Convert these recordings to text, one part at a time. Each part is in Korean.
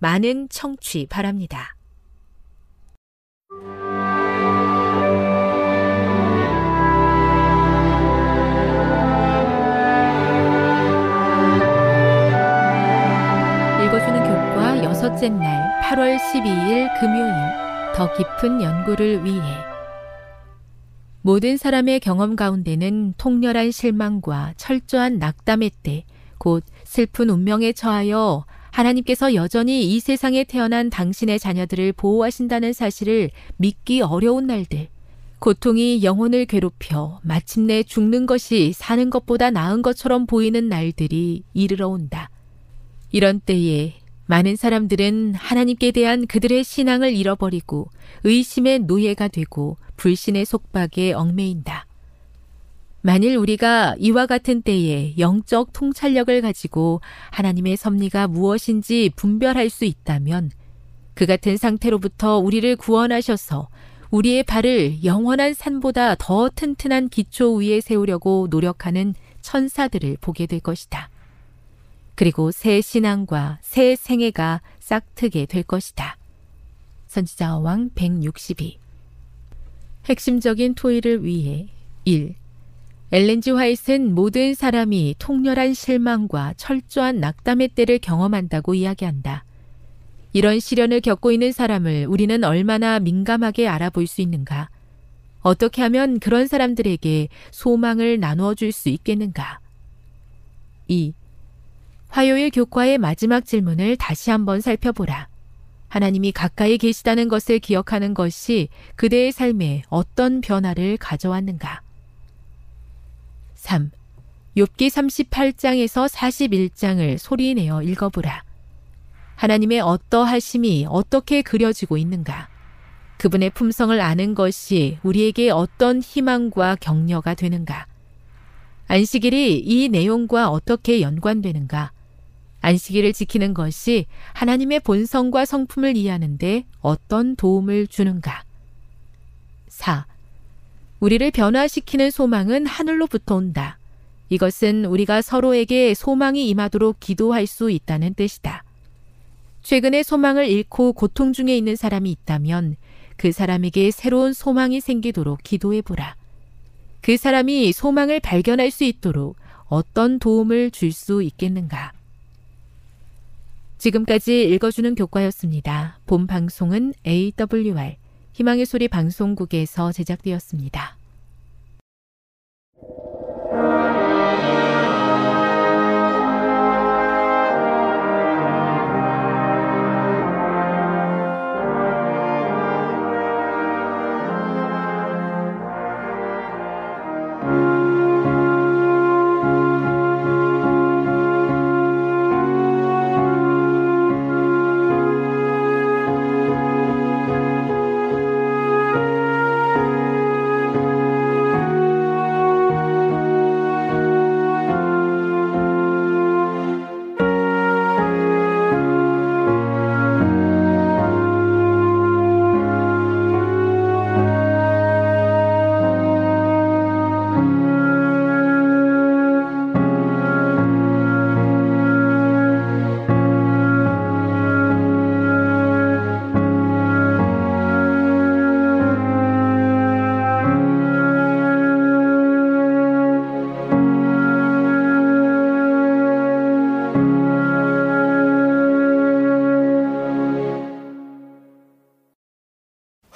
많은 청취 바랍니다. 읽어주는 교과 여섯째 날 8월 12일 금요일 더 깊은 연구를 위해 모든 사람의 경험 가운데는 통렬한 실망과 철저한 낙담의 때, 곧 슬픈 운명에 처하여 하나님께서 여전히 이 세상에 태어난 당신의 자녀들을 보호하신다는 사실을 믿기 어려운 날들, 고통이 영혼을 괴롭혀 마침내 죽는 것이 사는 것보다 나은 것처럼 보이는 날들이 이르러 온다. 이런 때에 많은 사람들은 하나님께 대한 그들의 신앙을 잃어버리고 의심의 노예가 되고 불신의 속박에 얽매인다. 만일 우리가 이와 같은 때에 영적 통찰력을 가지고 하나님의 섭리가 무엇인지 분별할 수 있다면 그 같은 상태로부터 우리를 구원하셔서 우리의 발을 영원한 산보다 더 튼튼한 기초 위에 세우려고 노력하는 천사들을 보게 될 것이다. 그리고 새 신앙과 새 생애가 싹트게 될 것이다. 선지자 왕 162. 핵심적인 토의를 위해 1. 엘렌지 화이트는 모든 사람이 통렬한 실망과 철저한 낙담의 때를 경험한다고 이야기한다. 이런 시련을 겪고 있는 사람을 우리는 얼마나 민감하게 알아볼 수 있는가? 어떻게 하면 그런 사람들에게 소망을 나누어 줄 수 있겠는가? 2. 화요일 교과의 마지막 질문을 다시 한번 살펴보라. 하나님이 가까이 계시다는 것을 기억하는 것이 그대의 삶에 어떤 변화를 가져왔는가? 3. 욥기 38장에서 41장을 소리내어 읽어보라. 하나님의 어떠하심이 어떻게 그려지고 있는가? 그분의 품성을 아는 것이 우리에게 어떤 희망과 격려가 되는가? 안식일이 이 내용과 어떻게 연관되는가? 안식일을 지키는 것이 하나님의 본성과 성품을 이해하는데 어떤 도움을 주는가? 4. 우리를 변화시키는 소망은 하늘로부터 온다. 이것은 우리가 서로에게 소망이 임하도록 기도할 수 있다는 뜻이다. 최근에 소망을 잃고 고통 중에 있는 사람이 있다면 그 사람에게 새로운 소망이 생기도록 기도해 보라. 그 사람이 소망을 발견할 수 있도록 어떤 도움을 줄 수 있겠는가? 지금까지 읽어주는 교과였습니다. 본 방송은 AWR 희망의 소리 방송국에서 제작되었습니다.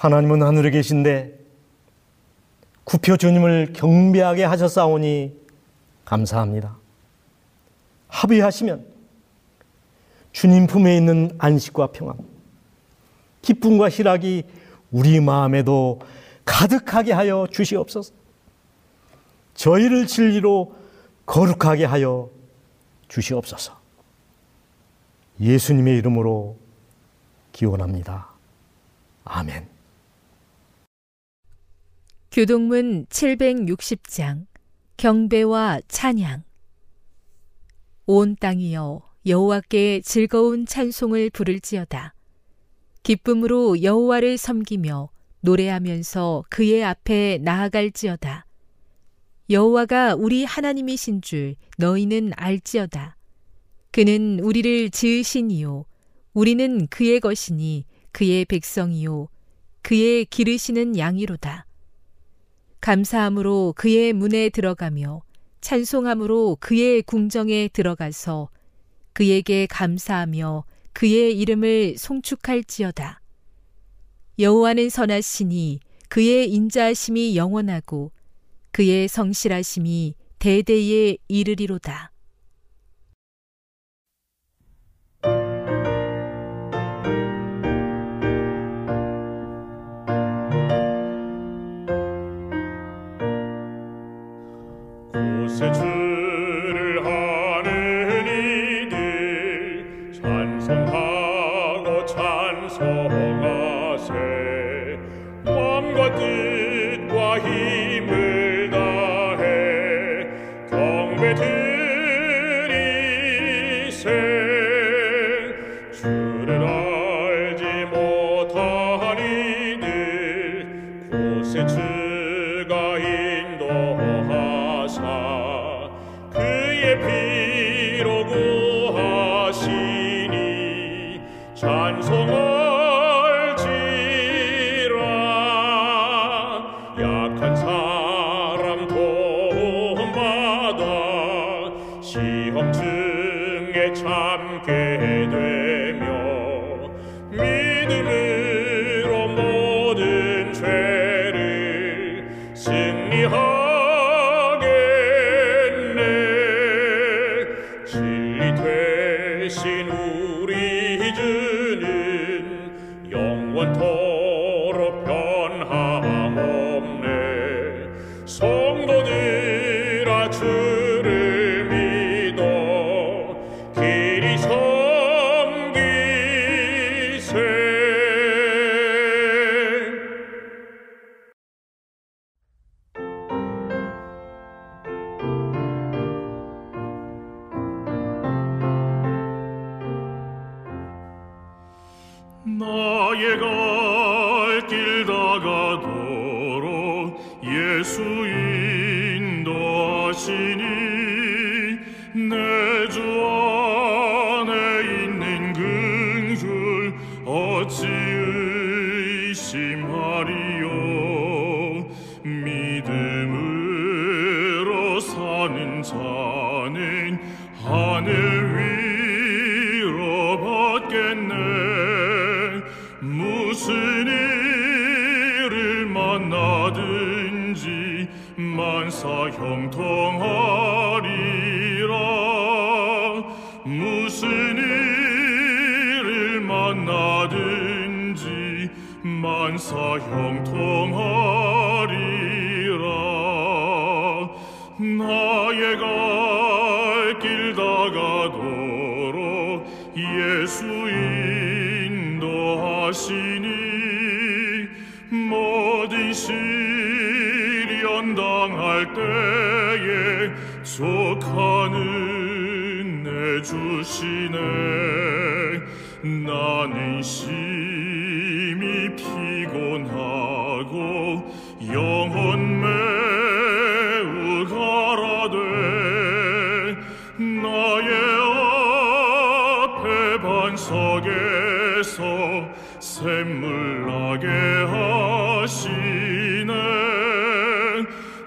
하나님은 하늘에 계신데 구표 주님을 경배하게 하셨사오니 감사합니다. 합의하시면 주님 품에 있는 안식과 평안, 기쁨과 희락이 우리 마음에도 가득하게 하여 주시옵소서. 저희를 진리로 거룩하게 하여 주시옵소서. 예수님의 이름으로 기원합니다. 아멘. 교동문 760장 경배와 찬양. 온 땅이여 여호와께 즐거운 찬송을 부를지어다. 기쁨으로 여호와를 섬기며 노래하면서 그의 앞에 나아갈지어다. 여호와가 우리 하나님이신 줄 너희는 알지어다. 그는 우리를 지으시니요 우리는 그의 것이니 그의 백성이요 그의 기르시는 양이로다 감사함으로 그의 문에 들어가며 찬송함으로 그의 궁정에 들어가서 그에게 감사하며 그의 이름을 송축할지어다. 여호와는 선하시니 그의 인자하심이 영원하고 그의 성실하심이 대대에 이르리로다. 곳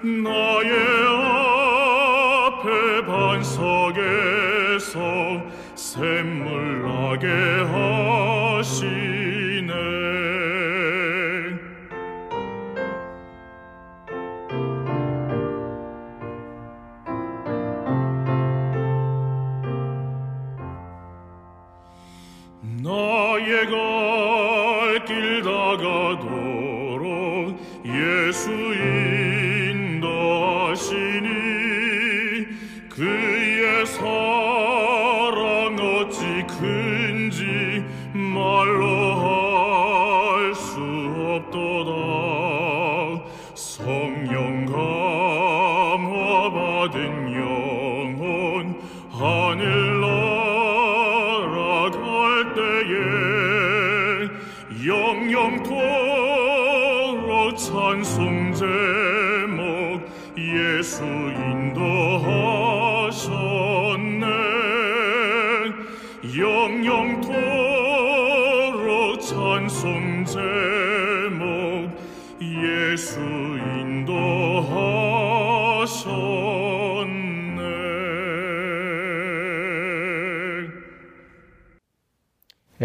나의 앞에 반석에서 샘물 나게 하시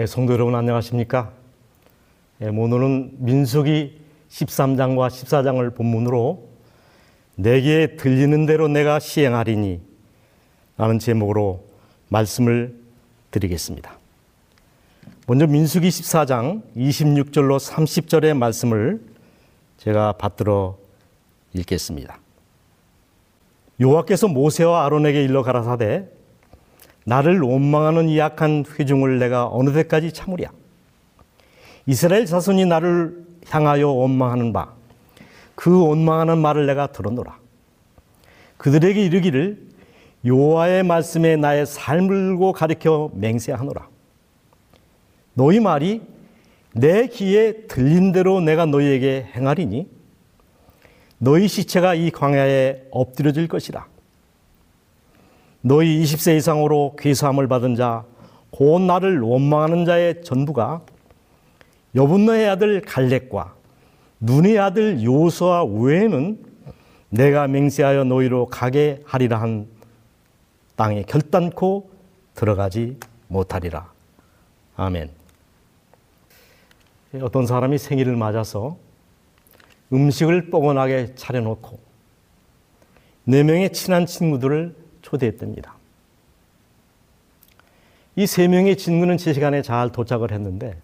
예, 성도 여러분 안녕하십니까? 예, 오늘은 민수기 13장과 14장을 본문으로 내게 들리는 대로 내가 시행하리니 라는 제목으로 말씀을 드리겠습니다. 먼저 민수기 14장 26절로 30절의 말씀을 제가 받들어 읽겠습니다. 여호와께서 모세와 아론에게 일러 가라사대 나를 원망하는 이 악한 회중을 내가 어느 때까지 참으랴. 이스라엘 자손이 나를 향하여 원망하는 바 그 원망하는 말을 내가 들었노라. 그들에게 이르기를 여호와의 말씀에 나의 삶을 고 가리켜 맹세하노라. 너희 말이 내 귀에 들린 대로 내가 너희에게 행하리니 너희 시체가 이 광야에 엎드려질 것이라 너희 20세 이상으로 귀사함을 받은 자, 곧 나를 원망하는 자의 전부가 여분노의 아들 갈렙과 눈의 아들 요수아 외에는 내가 맹세하여 너희로 가게 하리라 한 땅에 결단코 들어가지 못하리라. 아멘. 어떤 사람이 생일을 맞아서 음식을 뻐근하게 차려놓고 네 명의 친한 친구들을 초대했답니다. 이 세 명의 친구는 제 시간에 잘 도착을 했는데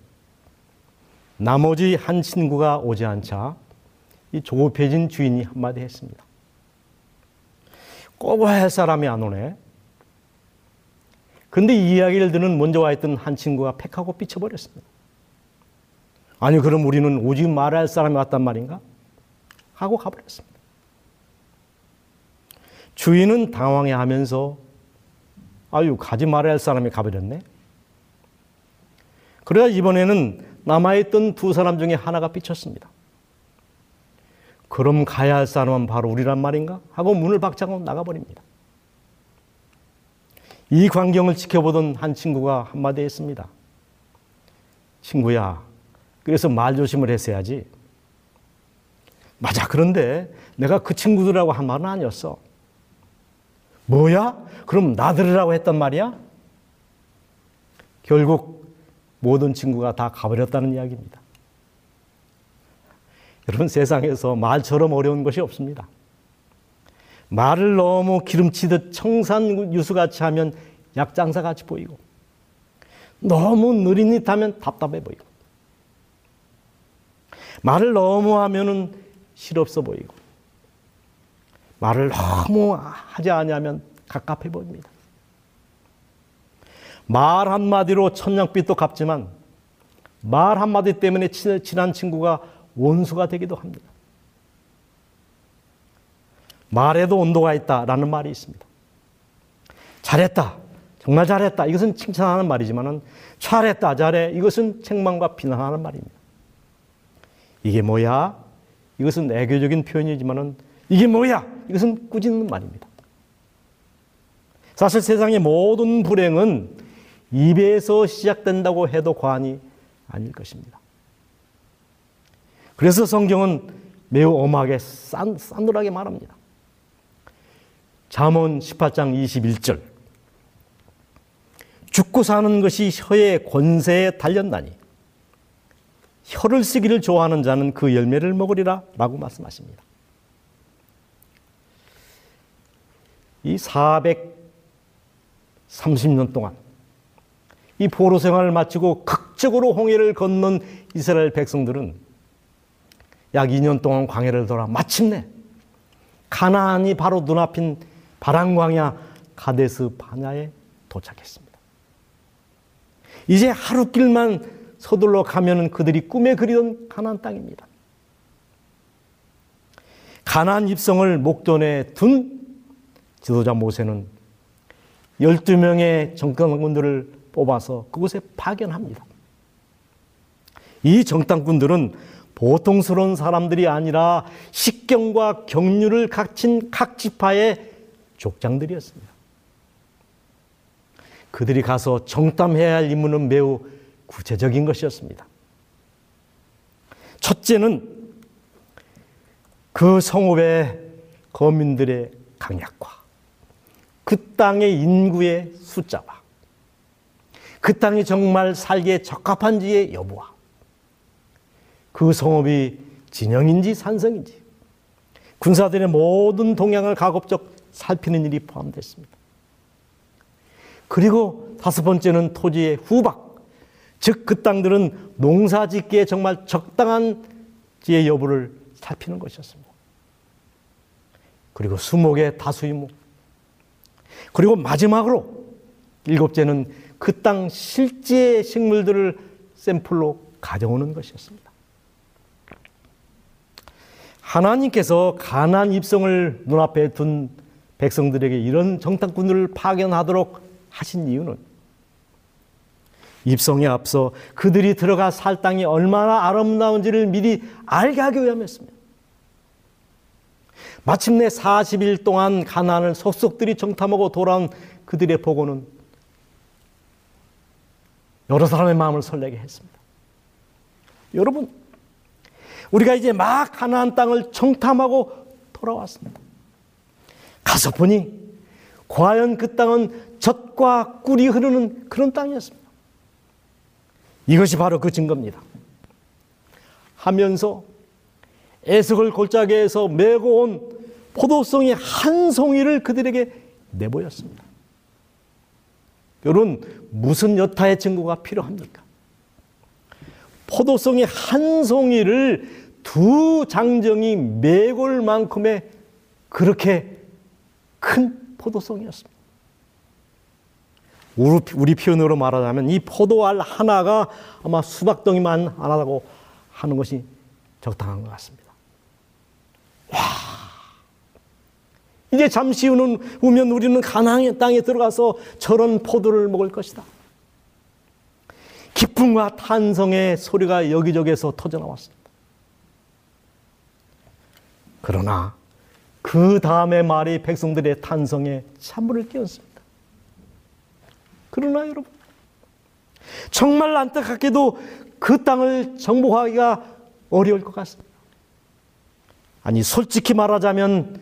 나머지 한 친구가 오지 않자 이 조급해진 주인이 한마디 했습니다. 꼭할 사람이 안 오네. 근데 이 이야기를 듣는 먼저 와 있던 한 친구가 팩하고 삐쳐버렸습니다. 아니, 그럼 우리는 오지 말아야 할 사람이 왔단 말인가? 하고 가버렸습니다. 주인은 당황해 하면서 아유, 가지 말아야 할 사람이 가버렸네. 그래야 이번에는 남아있던 두 사람 중에 하나가 삐쳤습니다. 그럼 가야 할 사람은 바로 우리란 말인가? 하고 문을 박차고 나가버립니다. 이 광경을 지켜보던 한 친구가 한마디 했습니다. 친구야, 그래서 말 조심을 했어야지. 맞아, 그런데 내가 그 친구들하고 한 말은 아니었어. 뭐야? 그럼 나 들으라고 했단 말이야? 결국 모든 친구가 다 가버렸다는 이야기입니다. 여러분 세상에서 말처럼 어려운 것이 없습니다. 말을 너무 기름치듯 청산 유수같이 하면 약장사 같이 보이고 너무 느린 듯 하면 답답해 보이고 말을 너무 하면은 실없어 보이고 말을 너무 하지 않으면 갑갑해 보입니다. 말 한마디로 천냥빚도 갚지만 말 한마디 때문에 친한 친구가 원수가 되기도 합니다. 말에도 온도가 있다라는 말이 있습니다. 잘했다. 정말 잘했다. 이것은 칭찬하는 말이지만은 잘했다. 잘해. 이것은 책망과 비난하는 말입니다. 이게 뭐야? 이것은 애교적인 표현이지만은 이게 뭐야? 이것은 꾸짖는 말입니다. 사실 세상의 모든 불행은 입에서 시작된다고 해도 과언이 아닐 것입니다. 그래서 성경은 매우 엄하게 싼, 싸늘하게 말합니다. 잠언 18장 21절 죽고 사는 것이 혀의 권세에 달렸나니 혀를 쓰기를 좋아하는 자는 그 열매를 먹으리라 라고 말씀하십니다. 이 430년 동안 이 포로 생활을 마치고 극 극적으로 홍해를 건넌 이스라엘 백성들은 약 2년 동안 광야를 돌아 마침내 가나안이 바로 눈앞인 바람광야 가데스 바냐에 도착했습니다. 이제 하루 길만 서둘러 가면 그들이 꿈에 그리던 가나안 땅입니다. 가나안 입성을 목전에 둔 지도자 모세는 12명의 정탐꾼들을 뽑아서 그곳에 파견합니다. 이 정탐꾼들은 보통스러운 사람들이 아니라 식경과 경륜을 갖춘 각 지파의 족장들이었습니다. 그들이 가서 정탐해야 할 임무는 매우 구체적인 것이었습니다. 첫째는 그 성읍의 거민들의 강약과 그 땅의 인구의 숫자와 그 땅이 정말 살기에 적합한지의 여부와 그 성읍이 진영인지 산성인지 군사들의 모든 동향을 가급적 살피는 일이 포함됐습니다. 그리고 다섯 번째는 토지의 후박, 즉 그 땅들은 농사 짓기에 정말 적당한 지의 여부를 살피는 것이었습니다. 그리고 수목의 다수이목, 그리고 마지막으로 일곱째는 그 땅 실제 식물들을 샘플로 가져오는 것이었습니다. 하나님께서 가난 입성을 눈앞에 둔 백성들에게 이런 정탐꾼들을 파견하도록 하신 이유는 입성에 앞서 그들이 들어가 살 땅이 얼마나 아름다운지를 미리 알게 하기 위함이었습니다. 마침내 40일 동안 가난을 속속들이 정탐하고 돌아온 그들의 보고는 여러 사람의 마음을 설레게 했습니다. 여러분, 우리가 이제 막 가나안 땅을 정탐하고 돌아왔습니다. 가서 보니 과연 그 땅은 젖과 꿀이 흐르는 그런 땅이었습니다. 이것이 바로 그 증거입니다. 하면서 애석을 골짜기에서 메고 온 포도송이 한 송이를 그들에게 내보였습니다. 여러분, 무슨 여타의 증거가 필요합니까? 포도송이 한 송이를 두 장정이 메골 만큼의 그렇게 큰 포도송이었습니다. 우리 표현으로 말하자면 이 포도알 하나가 아마 수박덩이만 하나라고 하는 것이 적당한 것 같습니다. 와, 이제 잠시 후는 우면 우리는 가나안의 땅에 들어가서 저런 포도를 먹을 것이다. 기쁨과 탄성의 소리가 여기저기에서 터져 나왔습니다. 그러나 그 다음의 말이 백성들의 탄성에 찬물을 끼얹습니다. 그러나 여러분, 정말 안타깝게도 그 땅을 정복하기가 어려울 것 같습니다. 아니, 솔직히 말하자면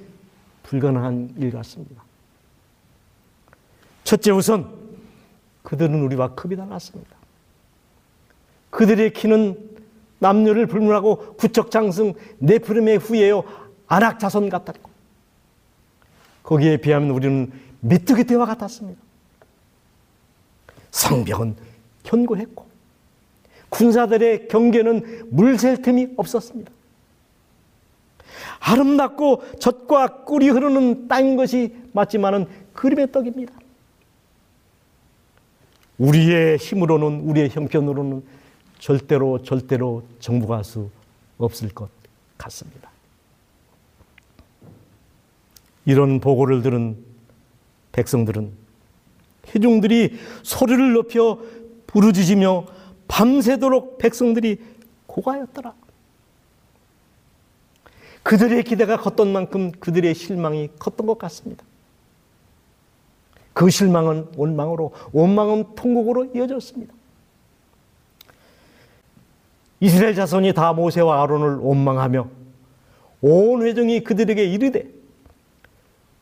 불가능한 일 같습니다. 첫째 우선, 그들은 우리와 급이 달랐습니다. 그들의 키는 남녀를 불문하고 구척장승 네프림의 후예요 안악 자손 같았고 거기에 비하면 우리는 메뚜기 떼와 같았습니다. 성벽은 견고했고 군사들의 경계는 물샐 틈이 없었습니다. 아름답고 젖과 꿀이 흐르는 땅인 것이 맞지만은 그림의 떡입니다. 우리의 힘으로는 우리의 형편으로는 절대로 절대로 정복할 수 없을 것 같습니다. 이런 보고를 들은 백성들은 회중들이 소리를 높여 부르짖으며 밤새도록 백성들이 고가였더라. 그들의 기대가 컸던 만큼 그들의 실망이 컸던 것 같습니다. 그 실망은 원망으로, 원망은 통곡으로 이어졌습니다. 이스라엘 자손이 다 모세와 아론을 원망하며 온 회중이 그들에게 이르되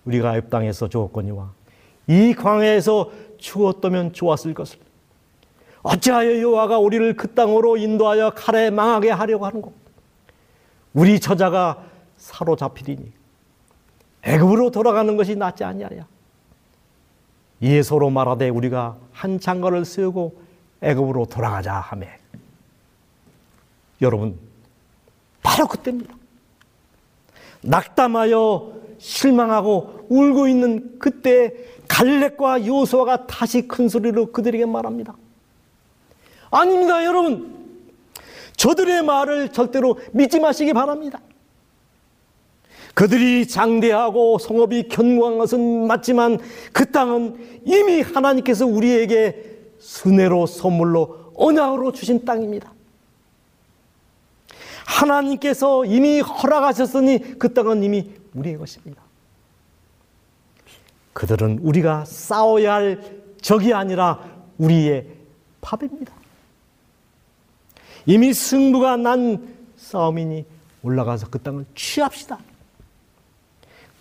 우리가 애굽 땅에서 죽었거니와 이 광야에서 죽었다면 좋았을 것을 어찌하여 여호와가 우리를 그 땅으로 인도하여 칼에 망하게 하려고 하는고 우리 처자가 사로잡히리니 애굽으로 돌아가는 것이 낫지 아니하냐 이에 서로 말하되 우리가 한 장가를 세우고 애굽으로 돌아가자 하매 여러분 바로 그때입니다. 낙담하여 실망하고 울고 있는 그때 갈렙과 요수아가 다시 큰 소리로 그들에게 말합니다. 아닙니다, 여러분. 저들의 말을 절대로 믿지 마시기 바랍니다. 그들이 장대하고 성업이 견고한 것은 맞지만 그 땅은 이미 하나님께서 우리에게 순회로 선물로 언약으로 주신 땅입니다. 하나님께서 이미 허락하셨으니 그 땅은 이미 우리의 것입니다. 그들은 우리가 싸워야 할 적이 아니라 우리의 밥입니다. 이미 승부가 난 싸움이니 올라가서 그 땅을 취합시다.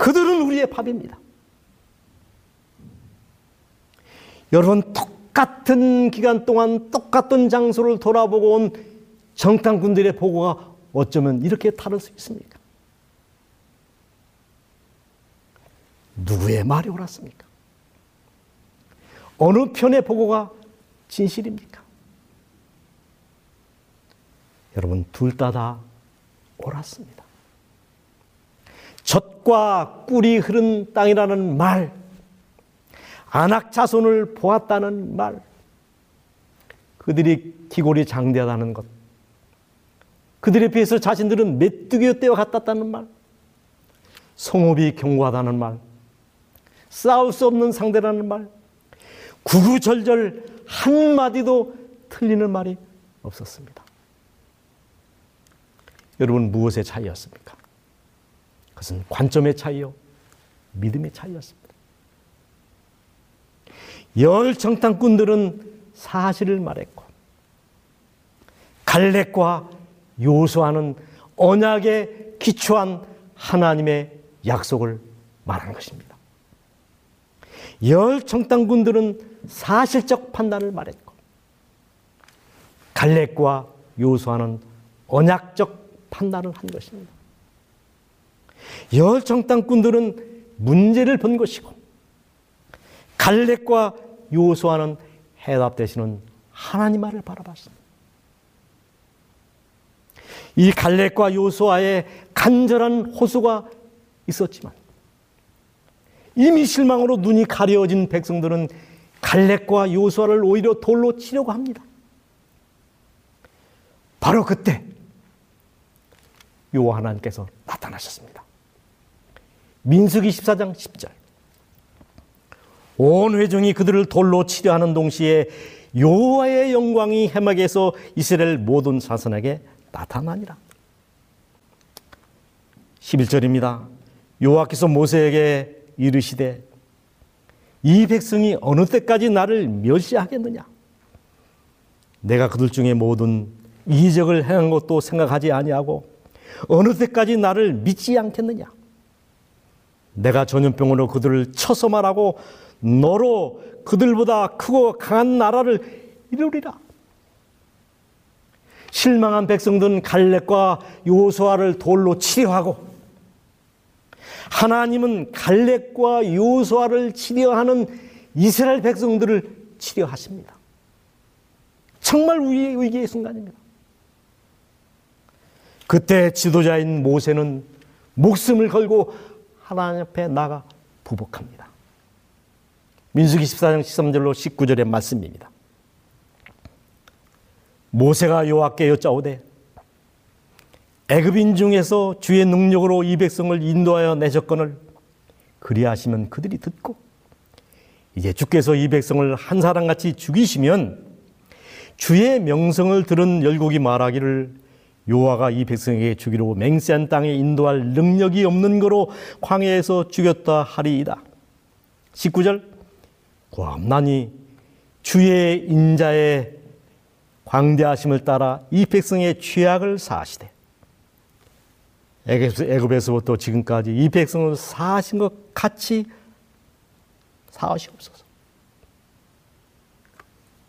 그들은 우리의 밥입니다. 여러분, 똑같은 기간 동안 똑같은 장소를 돌아보고 온 정탐꾼들의 보고가 어쩌면 이렇게 다를 수 있습니까? 누구의 말이 옳았습니까? 어느 편의 보고가 진실입니까? 여러분, 둘 다 다 옳았습니다. 젖과 꿀이 흐른 땅이라는 말, 안악 자손을 보았다는 말, 그들이 기골이 장대하다는 것, 그들에 비해서 자신들은 메뚜기의 떼와 같았다는 말, 성업이 견고하다는 말, 싸울 수 없는 상대라는 말, 구구절절 한마디도 틀리는 말이 없었습니다. 여러분, 무엇의 차이였습니까? 그것은 관점의 차이요, 믿음의 차이였습니다. 열 정탐꾼들은 사실을 말했고, 갈렙과 요소하는 언약에 기초한 하나님의 약속을 말한 것입니다. 열 정탐꾼들은 사실적 판단을 말했고, 갈렙과 요소하는 언약적 판단을 한 것입니다. 열 정탐꾼들은 문제를 본 것이고, 갈렙과 요소하는 해답 되시는 하나님 말을 바라봤습니다. 이 갈렙과 요소아의 간절한 호소가 있었지만 이미 실망으로 눈이 가려진 백성들은 갈렙과 요소아를 오히려 돌로 치려고 합니다. 바로 그때 요 하나님께서 나타나셨습니다. 민수기 14장 10절. 온 회중이 그들을 돌로 치려 하는 동시에 여호와의 영광이 해막에서 이스라엘 모든 자손에게 나타나니라. 11절입니다. 여호와께서 모세에게 이르시되 이 백성이 어느 때까지 나를 멸시하겠느냐? 내가 그들 중에 모든 이적을 행한 것도 생각하지 아니하고 어느 때까지 나를 믿지 않겠느냐? 내가 전염병으로 그들을 쳐서 말하고 너로 그들보다 크고 강한 나라를 이루리라. 실망한 백성들은 갈렙과 요소아를 돌로 치료하고 하나님은 갈렙과 요소아를 치료하는 이스라엘 백성들을 치료하십니다. 정말 위기의, 순간입니다. 그때 지도자인 모세는 목숨을 걸고 하나님 앞에 나가 부복합니다. 민수기 14장 13절로 19절의 말씀입니다. 모세가 여호와께 여짜오되 애굽인 중에서 주의 능력으로 이 백성을 인도하여 내셨거늘 그리하시면 그들이 듣고 이제 주께서 이 백성을 한 사람같이 죽이시면 주의 명성을 들은 열국이 말하기를 요하가 이 백성에게 주기로 맹세한 땅에 인도할 능력이 없는 거로 광야에서 죽였다 하리이다. 19절 고함나니 주의 인자의 광대하심을 따라 이 백성의 죄악을 사시되 애굽에서부터 지금까지 이 백성을 사신 것 같이 사하시옵소서.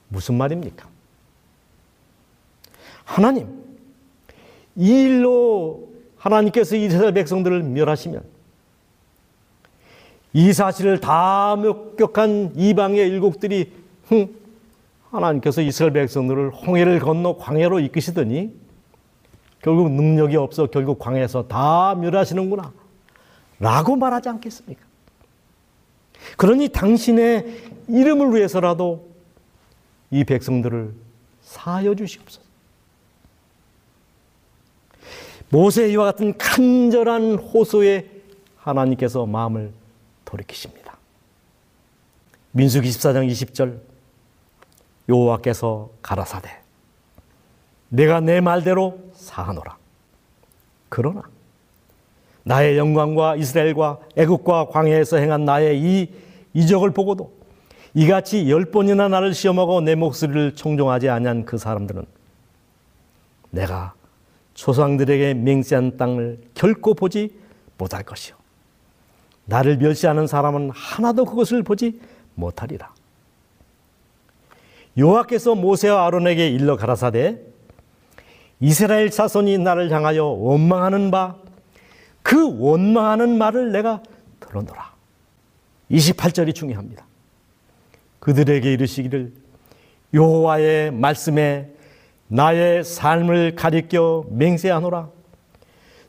무슨 말입니까? 하나님, 이 일로 하나님께서 이스라엘 백성들을 멸하시면 이 사실을 다 목격한 이방의 일국들이 흥, 하나님께서 이스라엘 백성들을 홍해를 건너 광야로 이끄시더니 결국 능력이 없어 결국 광야에서 다 멸하시는구나. 라고 말하지 않겠습니까? 그러니 당신의 이름을 위해서라도 이 백성들을 사여 주시옵소서. 모세와 같은 간절한 호소에 하나님께서 마음을 돌이키십니다. 민수기 14장 20절 여호와께서 가라사대 내가 내 말대로 사하노라. 그러나 나의 영광과 이스라엘과 애국과 광야에서 행한 나의 이 이적을 보고도 이같이 열 번이나 나를 시험하고 내 목소리를 청종하지 아니한 그 사람들은 내가 조상들에게 맹세한 땅을 결코 보지 못할 것이요 나를 멸시하는 사람은 하나도 그것을 보지 못하리라. 여호와께서 모세와 아론에게 일러 가라사대 이스라엘 자손이 나를 향하여 원망하는 바 그 원망하는 말을 내가 들어노라. 28절이 중요합니다. 그들에게 이르시기를 여호와의 말씀에 나의 삶을 가리켜 맹세하노라.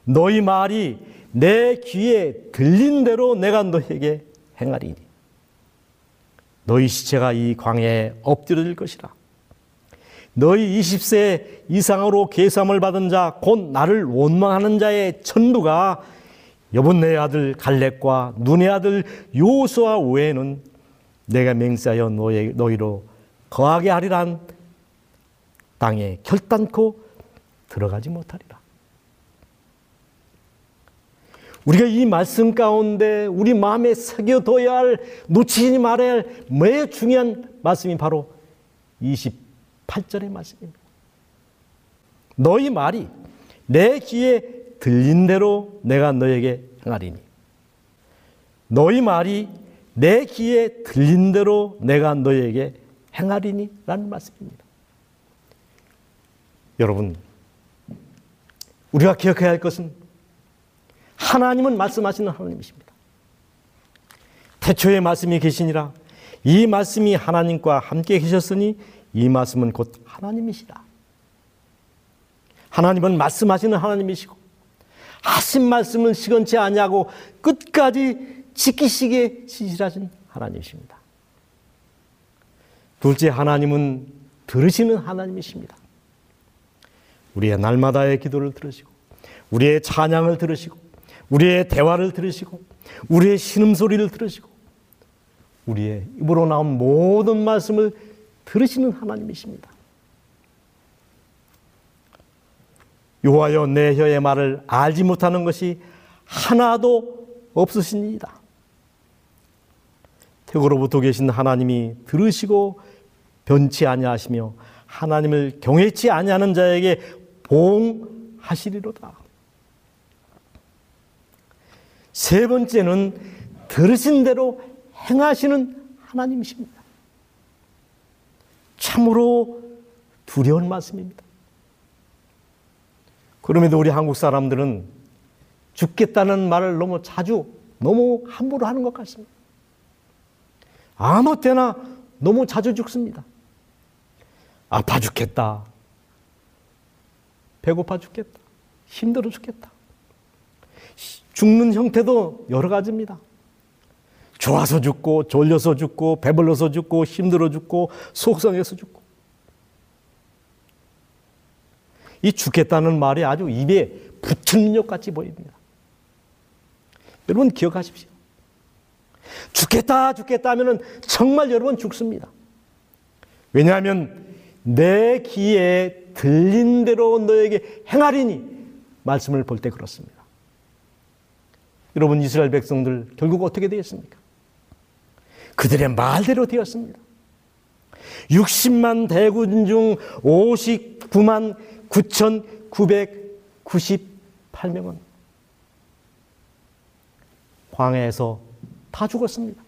너희 말이 내 귀에 들린 대로 내가 너에게 행하리니. 너희 시체가 이 광야에 엎드려질 것이라. 너희 20세 이상으로 계삼을 받은 자, 곧 나를 원망하는 자의 전부가 여분네 아들 갈렙과 눈의 아들 요수아 외에는 내가 맹세하여 너희, 너희로 거하게 하리란 땅에 결단코 들어가지 못하리라. 우리가 이 말씀 가운데 우리 마음에 새겨둬야 할, 놓치지 말아야 할 매우 중요한 말씀이 바로 28절의 말씀입니다. 너희 말이 내 귀에 들린 대로 내가 너에게 행하리니. 너희 말이 내 귀에 들린 대로 내가 너에게 행하리니 라는 말씀입니다. 여러분, 우리가 기억해야 할 것은 하나님은 말씀하시는 하나님이십니다. 태초에 말씀이 계시니라 이 말씀이 하나님과 함께 계셨으니 이 말씀은 곧 하나님이시다. 하나님은 말씀하시는 하나님이시고 하신 말씀은 시건치 아니하고 끝까지 지키시게 지시하신 하나님이십니다. 둘째 하나님은 들으시는 하나님이십니다. 우리의 날마다의 기도를 들으시고 우리의 찬양을 들으시고 우리의 대화를 들으시고 우리의 신음소리를 들으시고 우리의 입으로 나온 모든 말씀을 들으시는 하나님이십니다. 여호와여 내 혀의 말을 알지 못하는 것이 하나도 없으시니이다. 태고로부터 계신 하나님이 들으시고 변치 아니하시며 하나님을 경외치 아니하는 자에게 봉하시리로다. 세 번째는 들으신 대로 행하시는 하나님이십니다. 참으로 두려운 말씀입니다. 그럼에도 우리 한국 사람들은 죽겠다는 말을 너무 자주, 너무 함부로 하는 것 같습니다. 아무 때나 너무 자주 죽습니다. 아파 죽겠다. 배고파 죽겠다. 힘들어 죽겠다. 죽는 형태도 여러 가지입니다. 좋아서 죽고, 졸려서 죽고, 배불러서 죽고, 힘들어 죽고, 속상해서 죽고. 이 죽겠다는 말이 아주 입에 붙은 력 같이 보입니다. 여러분 기억하십시오. 죽겠다, 죽겠다 하면 정말 여러분 죽습니다. 왜냐하면 내 귀에 들린 대로 너에게 행하리니 말씀을 볼 때 그렇습니다. 여러분 이스라엘 백성들 결국 어떻게 되었습니까? 그들의 말대로 되었습니다. 60만 대군 중 59만 9,998명은 광해에서 다 죽었습니다.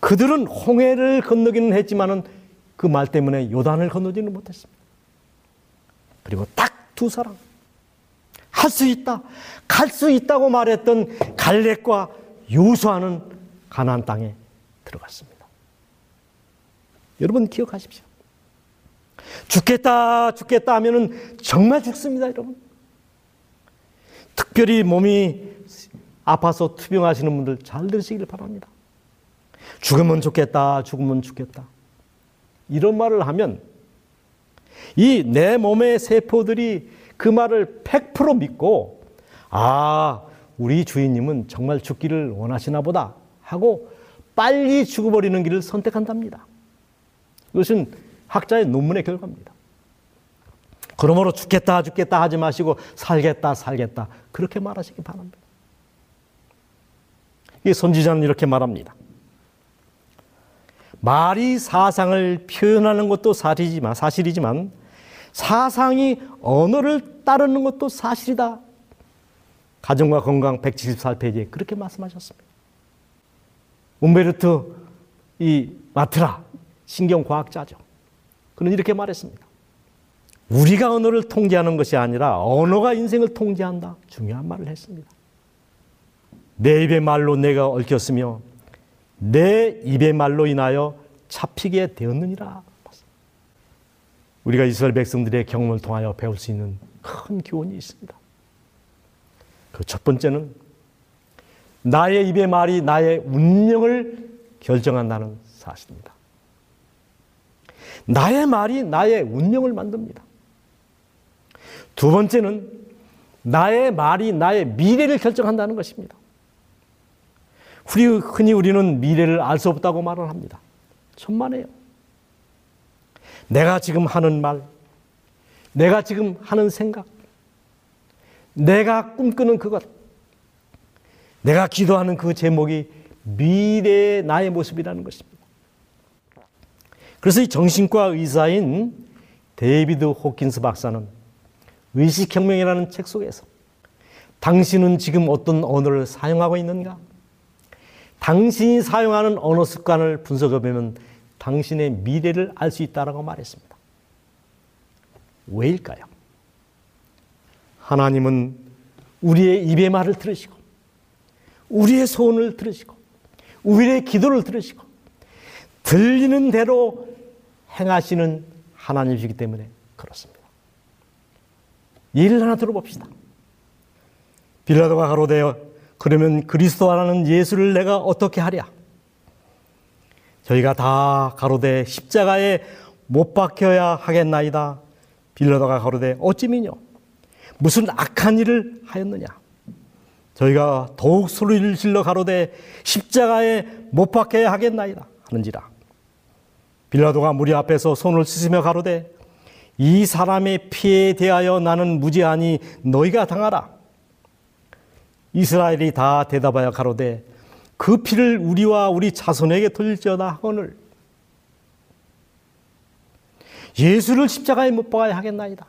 그들은 홍해를 건너기는 했지만은 그 말 때문에 요단을 건너지는 못했습니다. 그리고 딱 두 사람 할 수 있다, 갈 수 있다고 말했던 갈렙과 요수아는 가나안 땅에 들어갔습니다. 여러분 기억하십시오. 죽겠다, 죽겠다 하면은 정말 죽습니다, 여러분. 특별히 몸이 아파서 투병하시는 분들 잘 들으시길 바랍니다. 죽으면 좋겠다, 죽으면 죽겠다. 이런 말을 하면 이 내 몸의 세포들이 그 말을 100% 믿고 아, 우리 주인님은 정말 죽기를 원하시나 보다 하고 빨리 죽어버리는 길을 선택한답니다. 이것은 학자의 논문의 결과입니다. 그러므로 죽겠다, 죽겠다 하지 마시고 살겠다, 살겠다. 그렇게 말하시기 바랍니다. 이 선지자는 이렇게 말합니다. 말이 사상을 표현하는 것도 사실이지만, 사실이지만 사상이 언어를 따르는 것도 사실이다. 가정과 건강 174페이지에 그렇게 말씀하셨습니다. 움베르트 이 마트라 신경과학자죠. 그는 이렇게 말했습니다. 우리가 언어를 통제하는 것이 아니라 언어가 인생을 통제한다. 중요한 말을 했습니다. 내 입의 말로 내가 얽혔으며 내 입의 말로 인하여 잡히게 되었느니라. 우리가 이스라엘 백성들의 경험을 통하여 배울 수 있는 큰 교훈이 있습니다. 그 첫 번째는 나의 입의 말이 나의 운명을 결정한다는 사실입니다. 나의 말이 나의 운명을 만듭니다. 두 번째는 나의 말이 나의 미래를 결정한다는 것입니다. 흔히 우리는 미래를 알 수 없다고 말을 합니다. 천만에요. 내가 지금 하는 말, 내가 지금 하는 생각, 내가 꿈꾸는 그것, 내가 기도하는 그 제목이 미래의 나의 모습이라는 것입니다. 그래서 이 정신과 의사인 데이비드 호킨스 박사는 의식혁명이라는 책 속에서 당신은 지금 어떤 언어를 사용하고 있는가? 당신이 사용하는 언어 습관을 분석해보면 당신의 미래를 알 수 있다라고 말했습니다. 왜일까요? 하나님은 우리의 입의 말을 들으시고, 우리의 소원을 들으시고, 우리의 기도를 들으시고, 들리는 대로 행하시는 하나님이시기 때문에 그렇습니다. 예를 하나 들어봅시다. 빌라도가 가로되 그러면 그리스도라는 예수를 내가 어떻게 하랴? 저희가 다 가로되 십자가에 못 박혀야 하겠나이다. 빌라도가 가로되 어찌미뇨? 무슨 악한 일을 하였느냐? 저희가 더욱 소리를 질러 가로되 십자가에 못 박혀야 하겠나이다 하는지라. 빌라도가 무리 앞에서 손을 씻으며 가로되 이 사람의 피에 대하여 나는 무지하니 너희가 당하라. 이스라엘이 다 대답하여 가로되 그 피를 우리와 우리 자손에게 돌릴지어다 하거늘 예수를 십자가에 못 박아야 하겠나이다.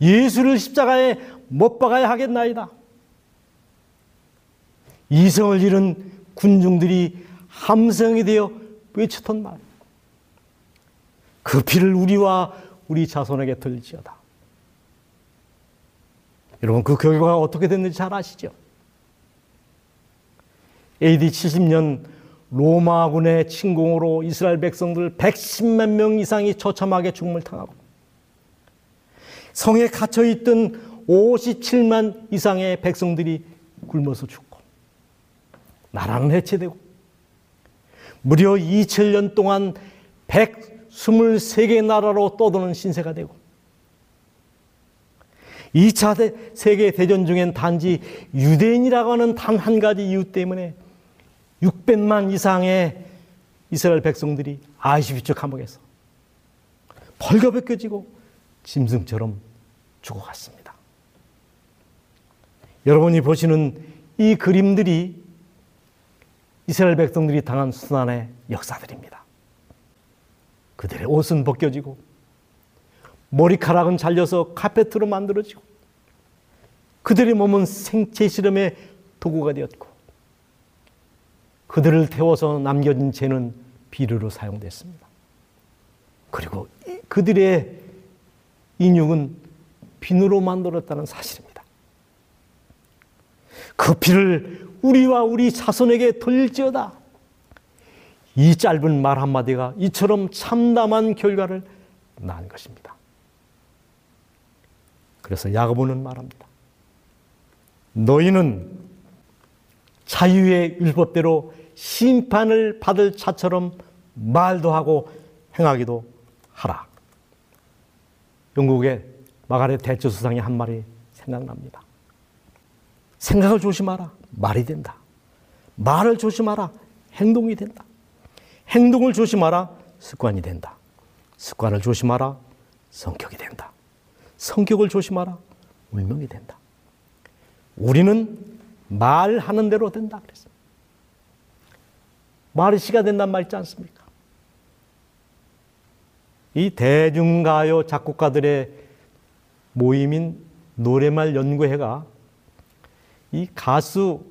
예수를 십자가에 못 박아야 하겠나이다. 이성을 잃은 군중들이 함성이 되어 외쳤던 말. 그 피를 우리와 우리 자손에게 돌릴지어다. 여러분 그 결과가 어떻게 됐는지 잘 아시죠? AD 70년 로마군의 침공으로 이스라엘 백성들 110만 명 이상이 처참하게 죽음을 당하고 성에 갇혀 있던 57만 이상의 백성들이 굶어서 죽고 나라는 해체되고 무려 2000년 동안 123개 나라로 떠도는 신세가 되고 2차 세계 대전 중엔 단지 유대인이라고 하는 단 한 가지 이유 때문에 600만 이상의 이스라엘 백성들이 아이슈비츠 감옥에서 벌거벗겨지고 짐승처럼 죽어갔습니다. 여러분이 보시는 이 그림들이 이스라엘 백성들이 당한 순환의 역사들입니다. 그들의 옷은 벗겨지고 머리카락은 잘려서 카페트로 만들어지고 그들의 몸은 생체 실험의 도구가 되었고 그들을 태워서 남겨진 죄는 비료로 사용됐습니다. 그리고 그들의 인육은 비누로 만들었다는 사실입니다. 그 피를 우리와 우리 자손에게 돌릴지어다. 이 짧은 말 한마디가 이처럼 참담한 결과를 낳은 것입니다. 그래서 야고보는 말합니다. 너희는 자유의 율법대로 심판을 받을 자처럼 말도 하고 행하기도 하라. 영국의 마가렛 대처 수상의 한 말이 생각납니다. 생각을 조심하라. 말이 된다. 말을 조심하라. 행동이 된다. 행동을 조심하라. 습관이 된다. 습관을 조심하라. 성격이 된다. 성격을 조심하라. 운명이 된다. 우리는 말하는 대로 된다 그랬습니다. 말이 시가 된단 말 있지 않습니까? 이 대중가요 작곡가들의 모임인 노래말 연구회가 이 가수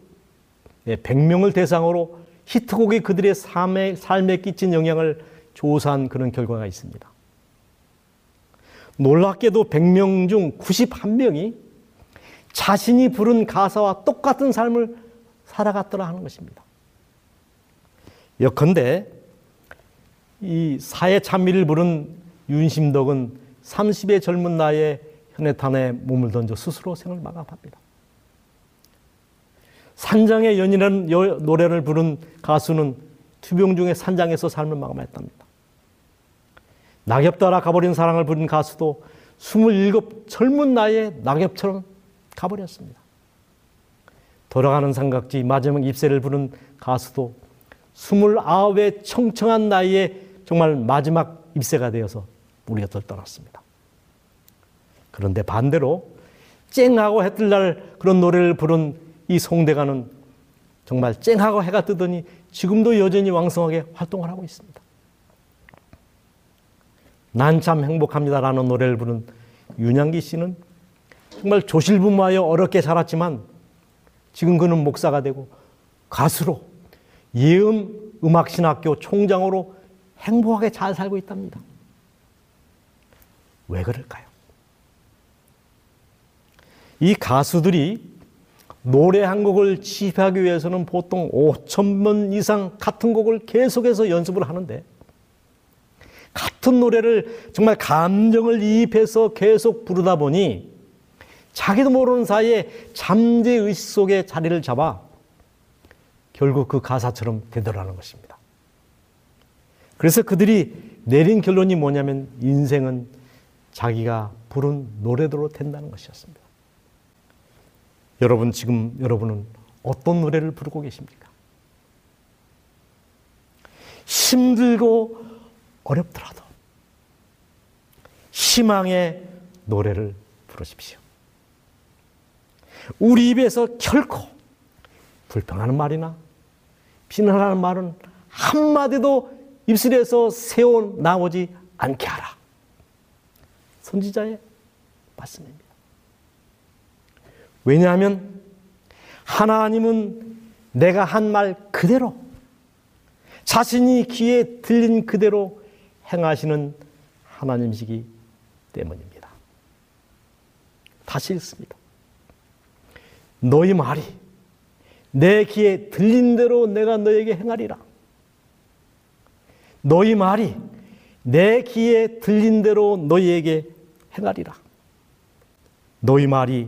100명을 대상으로 히트곡이 그들의 삶에, 삶에 끼친 영향을 조사한 그런 결과가 있습니다. 놀랍게도 100명 중 91명이 자신이 부른 가사와 똑같은 삶을 살아갔더라 하는 것입니다. 예컨대 이 사회 찬미를 부른 윤심덕은 30의 젊은 나이에 현해탄에 몸을 던져 스스로 생을 마감합니다. 산장의 연이라는 노래를 부른 가수는 투병 중에 산장에서 삶을 마감했답니다. 낙엽 따라 가버린 사랑을 부른 가수도 27 젊은 나이에 낙엽처럼 가버렸습니다. 돌아가는 삼각지 마지막 입새를 부른 가수도 29의 청청한 나이에 정말 마지막 입새가 되어서 우리가 덜 떠났습니다. 그런데 반대로 쨍하고 해 뜰 날 그런 노래를 부른 이 송대가는 정말 쨍하고 해가 뜨더니 지금도 여전히 왕성하게 활동을 하고 있습니다. 난 참 행복합니다라는 노래를 부른 윤양기 씨는 정말 조실부모하여 어렵게 자랐지만 지금 그는 목사가 되고 가수로 예음 음악신학교 총장으로 행복하게 잘 살고 있답니다. 왜 그럴까요? 이 가수들이 노래 한 곡을 취입하기 위해서는 보통 5천 번 이상 같은 곡을 계속해서 연습을 하는데 같은 노래를 정말 감정을 이입해서 계속 부르다 보니 자기도 모르는 사이에 잠재의식 속에 자리를 잡아 결국 그 가사처럼 되더라는 것입니다. 그래서 그들이 내린 결론이 뭐냐면 인생은 자기가 부른 노래대로 된다는 것이었습니다. 여러분 지금 여러분은 어떤 노래를 부르고 계십니까? 힘들고 어렵더라도 희망의 노래를 부르십시오. 우리 입에서 결코 불평하는 말이나 비난하는 말은 한마디도 입술에서 새어 나오지 않게 하라. 선지자의 말씀입니다. 왜냐하면 하나님은 내가 한 말 그대로 자신이 귀에 들린 그대로 행하시는 하나님이시기 때문입니다. 다시 읽습니다. 너희 말이 내 귀에 들린 대로 내가 너에게 행하리라. 너희 말이 내 귀에 들린 대로 너희에게 행하리라. 너희 말이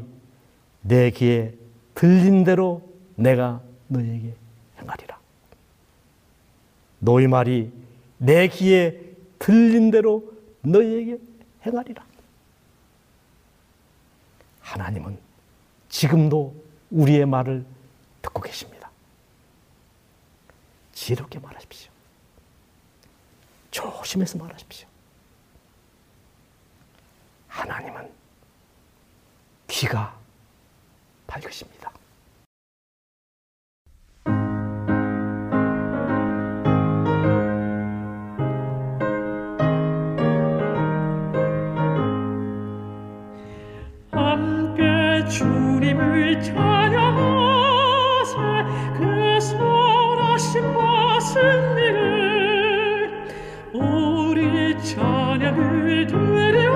내 귀에 들린 대로 내가 너희에게 행하리라. 너희 말이 내 귀에 들린 대로 너희에게 행하리라. 하나님은 지금도 우리의 말을 듣고 계십니다. 지혜롭게 말하십시오. 조심해서 말하십시오. 하나님은 귀가 밝으십니다. 그 우리 찬양을 드리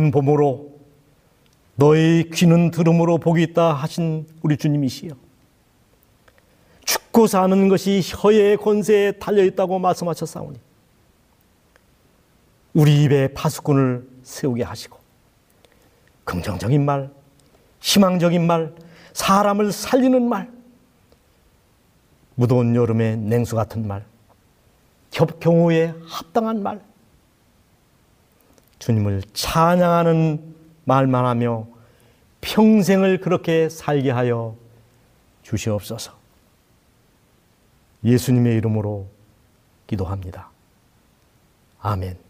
눈은 봄으로 너희 귀는 들음으로 복이 있다 하신 우리 주님이시여. 죽고 사는 것이 혀의 권세에 달려 있다고 말씀하셨사오니 우리 입에 파수꾼을 세우게 하시고 긍정적인 말, 희망적인 말, 사람을 살리는 말, 무더운 여름의 냉수 같은 말, 경우에 합당한 말, 주님을 찬양하는 말만 하며 평생을 그렇게 살게 하여 주시옵소서. 예수님의 이름으로 기도합니다. 아멘.